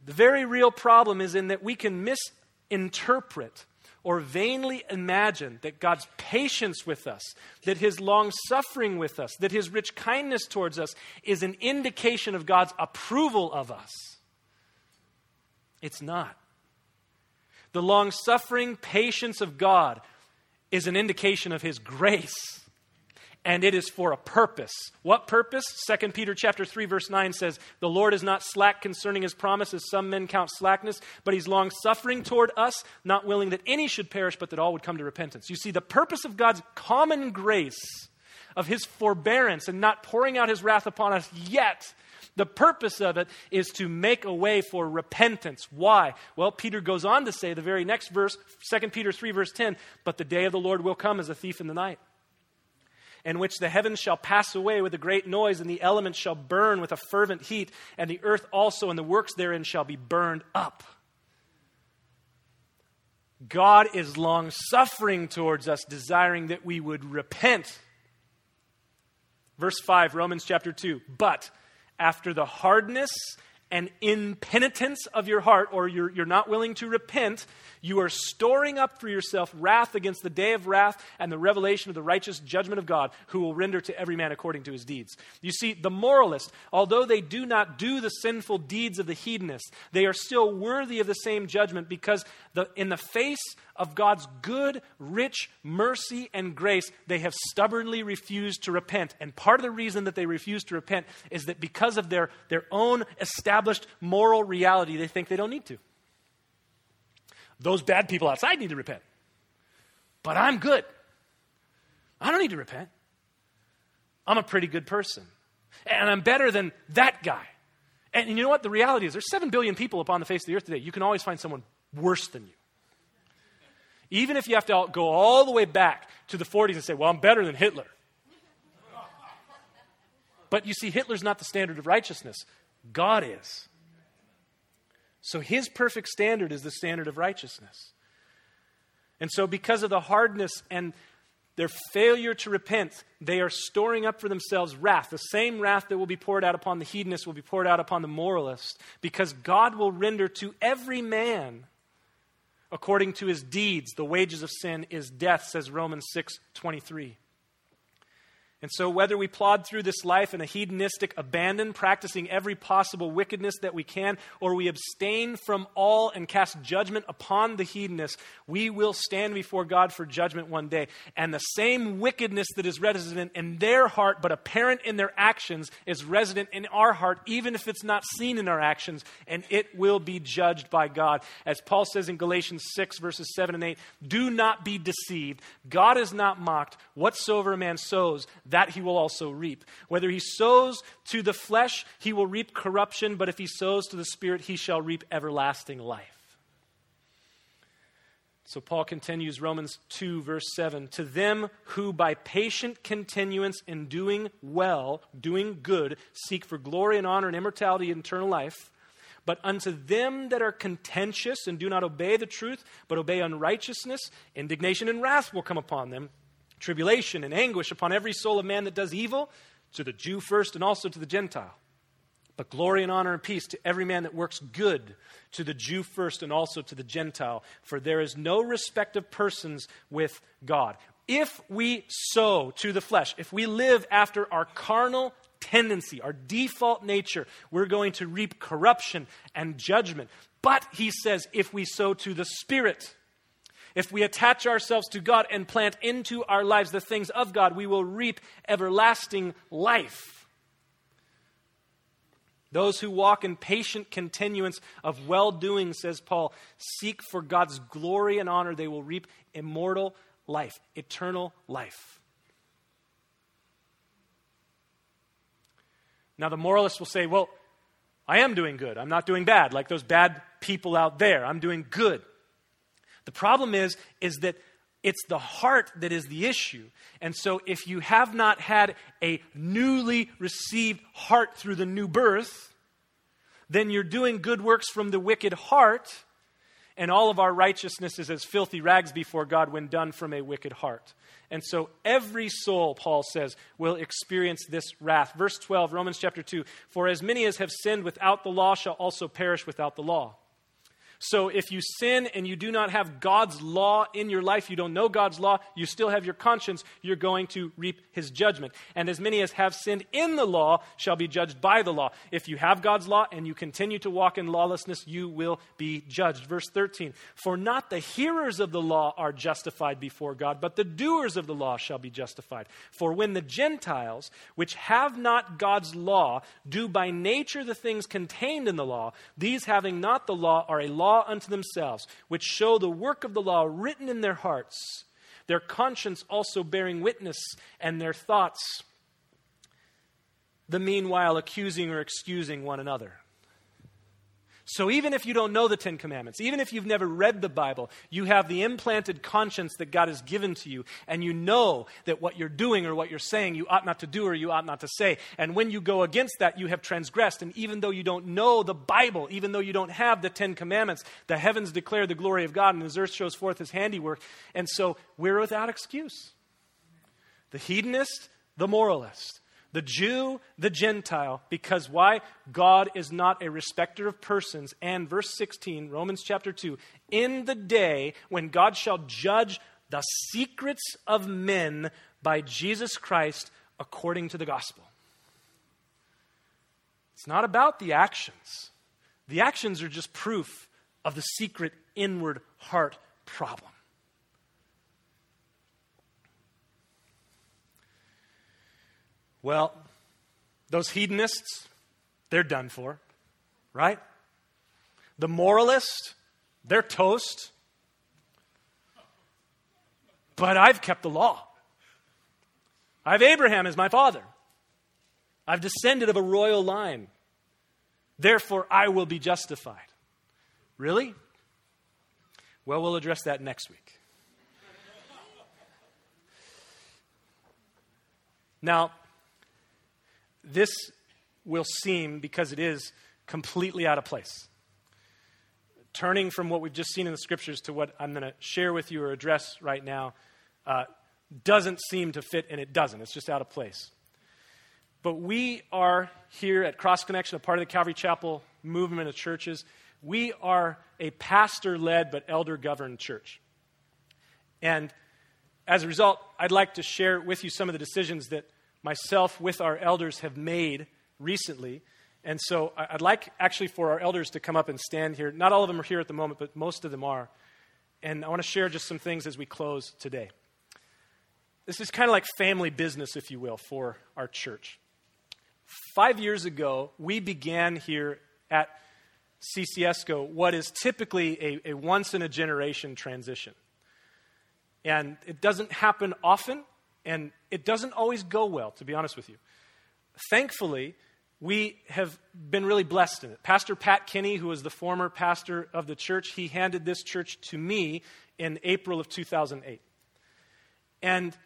The very real problem is in that we can misinterpret or vainly imagine that God's patience with us, that his long suffering with us, that his rich kindness towards us is an indication of God's approval of us. It's not. The long suffering patience of God is an indication of his grace and it is for a purpose. What purpose? 2 Peter chapter 3 verse 9 says, "The Lord is not slack concerning his promise as some men count slackness, but he's long suffering toward us, not willing that any should perish but that all would come to repentance." You see the purpose of God's common grace, of his forbearance and not pouring out his wrath upon us yet the purpose of it is to make a way for repentance. Why? Well, Peter goes on to say, the very next verse, 2 Peter 3, verse 10, but the day of the Lord will come as a thief in the night. in which the heavens shall pass away with a great noise, and the elements shall burn with a fervent heat, and the earth also and the works therein shall be burned up. God is long suffering towards us, desiring that we would repent. Verse 5, Romans chapter 2. But after the hardness and impenitence of your heart, or you're, you're not willing to repent, you are storing up for yourself wrath against the day of wrath and the revelation of the righteous judgment of God, who will render to every man according to his deeds. You see, the moralist, although they do not do the sinful deeds of the hedonist, they are still worthy of the same judgment because the, in the face of God's good, rich mercy and grace, they have stubbornly refused to repent. And part of the reason that they refuse to repent is that because of their, their own established moral reality, they think they don't need to. Those bad people outside need to repent. But I'm good. I don't need to repent. I'm a pretty good person. And I'm better than that guy. And you know what? The reality is there's 7 billion people upon the face of the earth today. You can always find someone worse than you. Even if you have to go all the way back to the 40s and say, well, I'm better than Hitler. But you see, Hitler's not the standard of righteousness, God is. So his perfect standard is the standard of righteousness. And so, because of the hardness and their failure to repent, they are storing up for themselves wrath. The same wrath that will be poured out upon the hedonist will be poured out upon the moralist, because God will render to every man according to his deeds. The wages of sin is death, says Romans 6 23. And so, whether we plod through this life in a hedonistic abandon, practicing every possible wickedness that we can, or we abstain from all and cast judgment upon the hedonists, we will stand before God for judgment one day. And the same wickedness that is resident in their heart, but apparent in their actions, is resident in our heart, even if it's not seen in our actions, and it will be judged by God. As Paul says in Galatians 6, verses 7 and 8, do not be deceived. God is not mocked. Whatsoever a man sows, that he will also reap. Whether he sows to the flesh, he will reap corruption, but if he sows to the Spirit, he shall reap everlasting life. So Paul continues Romans 2, verse 7 To them who by patient continuance in doing well, doing good, seek for glory and honor and immortality and eternal life. But unto them that are contentious and do not obey the truth, but obey unrighteousness, indignation and wrath will come upon them tribulation and anguish upon every soul of man that does evil, to the Jew first and also to the Gentile. But glory and honor and peace to every man that works good, to the Jew first and also to the Gentile. For there is no respect of persons with God. If we sow to the flesh, if we live after our carnal tendency, our default nature, we're going to reap corruption and judgment. But, he says, if we sow to the Spirit, if we attach ourselves to God and plant into our lives the things of God, we will reap everlasting life. Those who walk in patient continuance of well doing, says Paul, seek for God's glory and honor. They will reap immortal life, eternal life. Now, the moralist will say, well, I am doing good. I'm not doing bad, like those bad people out there. I'm doing good. The problem is, is that it's the heart that is the issue. And so if you have not had a newly received heart through the new birth, then you're doing good works from the wicked heart, and all of our righteousness is as filthy rags before God when done from a wicked heart. And so every soul, Paul says, will experience this wrath. Verse 12, Romans chapter 2 For as many as have sinned without the law shall also perish without the law. So if you sin and you do not have God's law in your life, you don't know God's law, you still have your conscience, you're going to reap his judgment. And as many as have sinned in the law shall be judged by the law. If you have God's law and you continue to walk in lawlessness, you will be judged. Verse 13 For not the hearers of the law are justified before God, but the doers of the law shall be justified. For when the Gentiles, which have not God's law, do by nature the things contained in the law, these having not the law are a law law unto themselves, which show the work of the law written in their hearts, their conscience also bearing witness, and their thoughts, the meanwhile accusing or excusing one another. So even if you don't know the Ten Commandments, even if you've never read the Bible, you have the implanted conscience that God has given to you, and you know that what you're doing or what you're saying you ought not to do or you ought not to say. And when you go against that, you have transgressed. And even though you don't know the Bible, even though you don't have the Ten Commandments, the heavens declare the glory of God and his earth shows forth his handiwork. And so we're without excuse. The hedonist, the moralist the Jew, the Gentile, because why? God is not a respecter of persons. And verse 16, Romans chapter 2, in the day when God shall judge the secrets of men by Jesus Christ according to the gospel. It's not about the actions. The actions are just proof of the secret inward heart problem. Well, those hedonists, they're done for, right? The moralist, they're toast. But I've kept the law. I have Abraham as my father. I've descended of a royal line. Therefore, I will be justified. Really? Well, we'll address that next week. Now, this will seem, because it is, completely out of place. Turning from what we've just seen in the scriptures to what I'm going to share with you or address right now uh, doesn't seem to fit, and it doesn't. It's just out of place. But we are here at Cross Connection, a part of the Calvary Chapel movement of churches. We are a pastor led but elder governed church. And as a result, I'd like to share with you some of the decisions that myself with our elders have made recently. And so I'd like actually for our elders to come up and stand here. Not all of them are here at the moment, but most of them are. And I want to share just some things as we close today. This is kind of like family business, if you will, for our church. Five years ago, we began here at CCSCO what is typically a, a once in a generation transition. And it doesn't happen often, and it doesn't always go well, to be honest with you. Thankfully, we have been really blessed in it. Pastor Pat Kinney, who was the former pastor of the church, he handed this church to me in April of 2008. And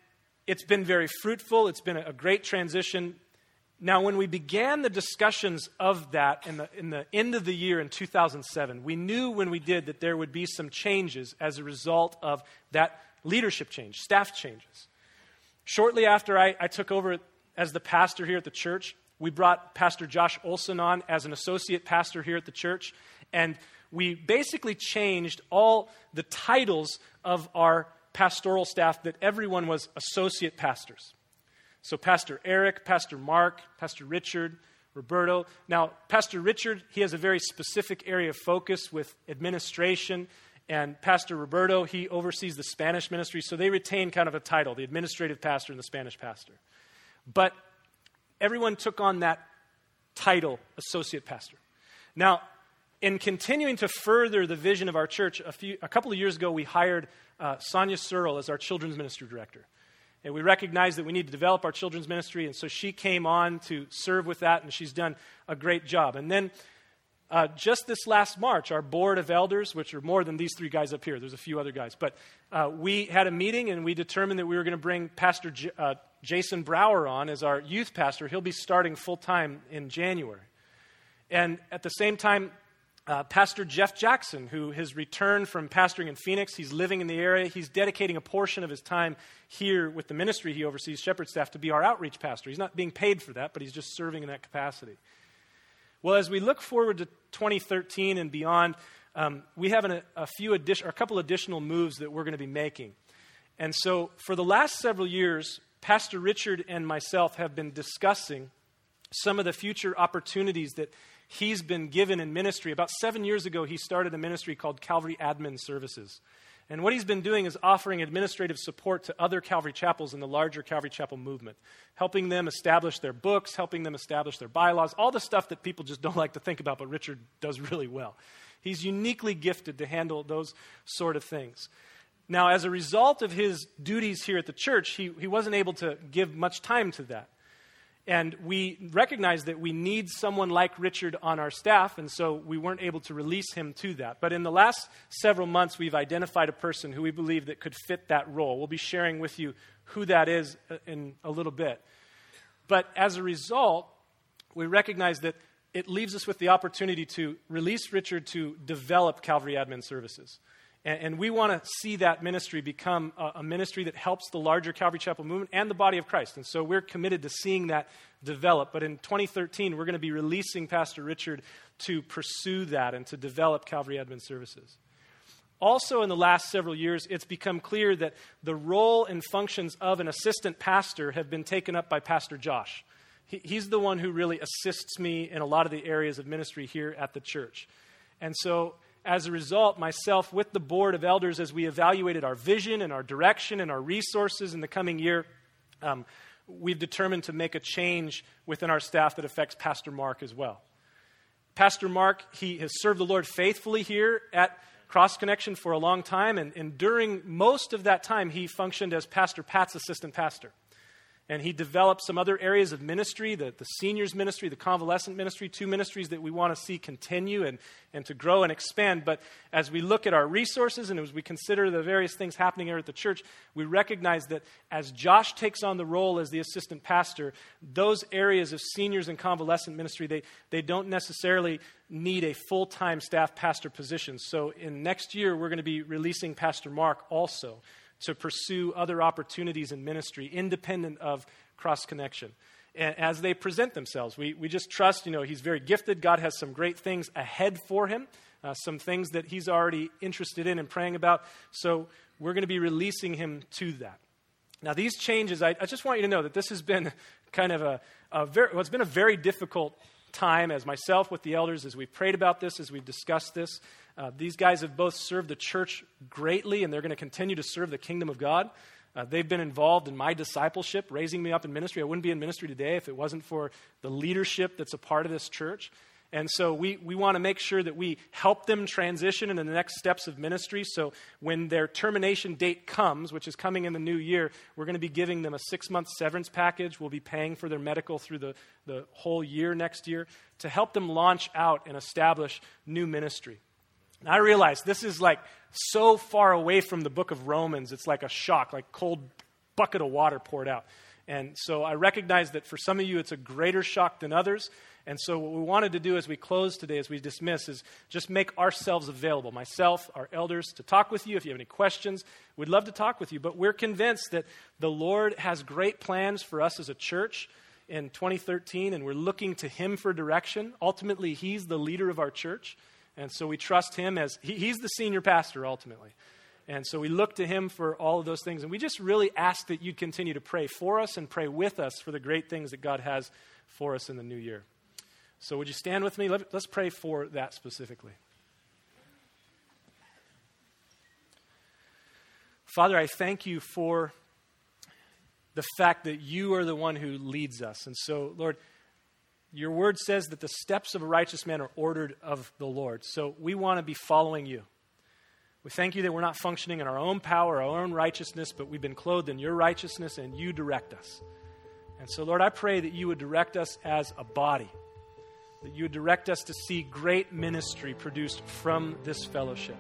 it's been very fruitful, it's been a great transition. Now, when we began the discussions of that in the, in the end of the year in 2007, we knew when we did that there would be some changes as a result of that leadership change, staff changes. Shortly after I, I took over as the pastor here at the church, we brought Pastor Josh Olson on as an associate pastor here at the church. And we basically changed all the titles of our pastoral staff that everyone was associate pastors. So, Pastor Eric, Pastor Mark, Pastor Richard, Roberto. Now, Pastor Richard, he has a very specific area of focus with administration and Pastor Roberto, he oversees the Spanish ministry, so they retain kind of a title, the administrative pastor and the Spanish pastor. But everyone took on that title, associate pastor. Now, in continuing to further the vision of our church, a, few, a couple of years ago, we hired uh, Sonia Searle as our children's ministry director. And we recognized that we need to develop our children's ministry, and so she came on to serve with that, and she's done a great job. And then uh, just this last March, our board of elders, which are more than these three guys up here, there's a few other guys, but uh, we had a meeting and we determined that we were going to bring Pastor J- uh, Jason Brower on as our youth pastor. He'll be starting full time in January. And at the same time, uh, Pastor Jeff Jackson, who has returned from pastoring in Phoenix, he's living in the area. He's dedicating a portion of his time here with the ministry he oversees, Shepherd Staff, to be our outreach pastor. He's not being paid for that, but he's just serving in that capacity. Well, as we look forward to 2013 and beyond, um, we have an, a few addition, a couple additional moves that we're going to be making. And so, for the last several years, Pastor Richard and myself have been discussing some of the future opportunities that he's been given in ministry. About seven years ago, he started a ministry called Calvary Admin Services. And what he's been doing is offering administrative support to other Calvary chapels in the larger Calvary Chapel movement, helping them establish their books, helping them establish their bylaws, all the stuff that people just don't like to think about, but Richard does really well. He's uniquely gifted to handle those sort of things. Now, as a result of his duties here at the church, he, he wasn't able to give much time to that. And we recognize that we need someone like Richard on our staff, and so we weren't able to release him to that. But in the last several months, we've identified a person who we believe that could fit that role. We'll be sharing with you who that is uh, in a little bit. But as a result, we recognize that it leaves us with the opportunity to release Richard to develop Calvary Admin Services. And, and we want to see that ministry become a, a, ministry that helps the larger Calvary Chapel movement and the body of Christ. And so we're committed to seeing that develop. But in 2013, we're going to be releasing Pastor Richard to pursue that and to develop Calvary Admin Services. Also, in the last several years, it's become clear that the role and functions of an assistant pastor have been taken up by Pastor Josh. He, he's the one who really assists me in a lot of the areas of ministry here at the church. And so as a result, myself with the board of elders, as we evaluated our vision and our direction and our resources in the coming year, um, we've determined to make a change within our staff that affects Pastor Mark as well. Pastor Mark, he has served the Lord faithfully here at Cross Connection for a long time, and, and during most of that time, he functioned as Pastor Pat's assistant pastor and he developed some other areas of ministry the, the seniors ministry the convalescent ministry two ministries that we want to see continue and, and to grow and expand. But as we look at our resources and as we consider the various things happening here at the church we recognize that as josh takes on the role as the assistant pastor those areas of seniors and convalescent ministry they, they don't necessarily need a full-time staff pastor position. So in next year we're going to be releasing pastor mark also to pursue other opportunities in ministry independent of cross connection. And as they present themselves, we, we just trust, you know, he's very gifted. God has some great things ahead for him, uh, some things that he's already interested in and praying about. So we're going to be releasing him to that. Now, these changes, I, I just want you to know that this has been kind of a, a very, well, it's been a very difficult time as myself with the elders as we've prayed about this, as we've discussed this. Uh, these guys have both served the church greatly, and they're going to continue to serve the kingdom of God. Uh, they've been involved in my discipleship, raising me up in ministry. I wouldn't be in ministry today if it wasn't for the leadership that's a part of this church. And so we, we want to make sure that we help them transition into the next steps of ministry. So when their termination date comes, which is coming in the new year, we're going to be giving them a six month severance package. We'll be paying for their medical through the, the whole year next year to help them launch out and establish new ministry. And I realize this is like so far away from the book of Romans, it's like a shock, like cold bucket of water poured out. And so I recognize that for some of you it's a greater shock than others. And so what we wanted to do as we close today, as we dismiss, is just make ourselves available, myself, our elders, to talk with you. If you have any questions, we'd love to talk with you. But we're convinced that the Lord has great plans for us as a church in 2013, and we're looking to Him for direction. Ultimately, He's the leader of our church. And so we trust him as he, he's the senior pastor ultimately. And so we look to him for all of those things. And we just really ask that you'd continue to pray for us and pray with us for the great things that God has for us in the new year. So would you stand with me? Let, let's pray for that specifically. Father, I thank you for the fact that you are the one who leads us. And so, Lord, your word says that the steps of a righteous man are ordered of the Lord. So we want to be following you. We thank you that we're not functioning in our own power, our own righteousness, but we've been clothed in your righteousness and you direct us. And so, Lord, I pray that you would direct us as a body, that you would direct us to see great ministry produced from this fellowship.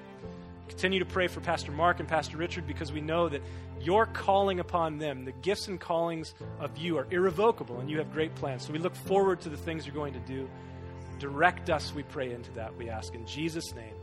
Continue to pray for Pastor Mark and Pastor Richard because we know that your calling upon them, the gifts and callings of you are irrevocable and you have great plans. So we look forward to the things you're going to do. Direct us, we pray, into that, we ask. In Jesus' name,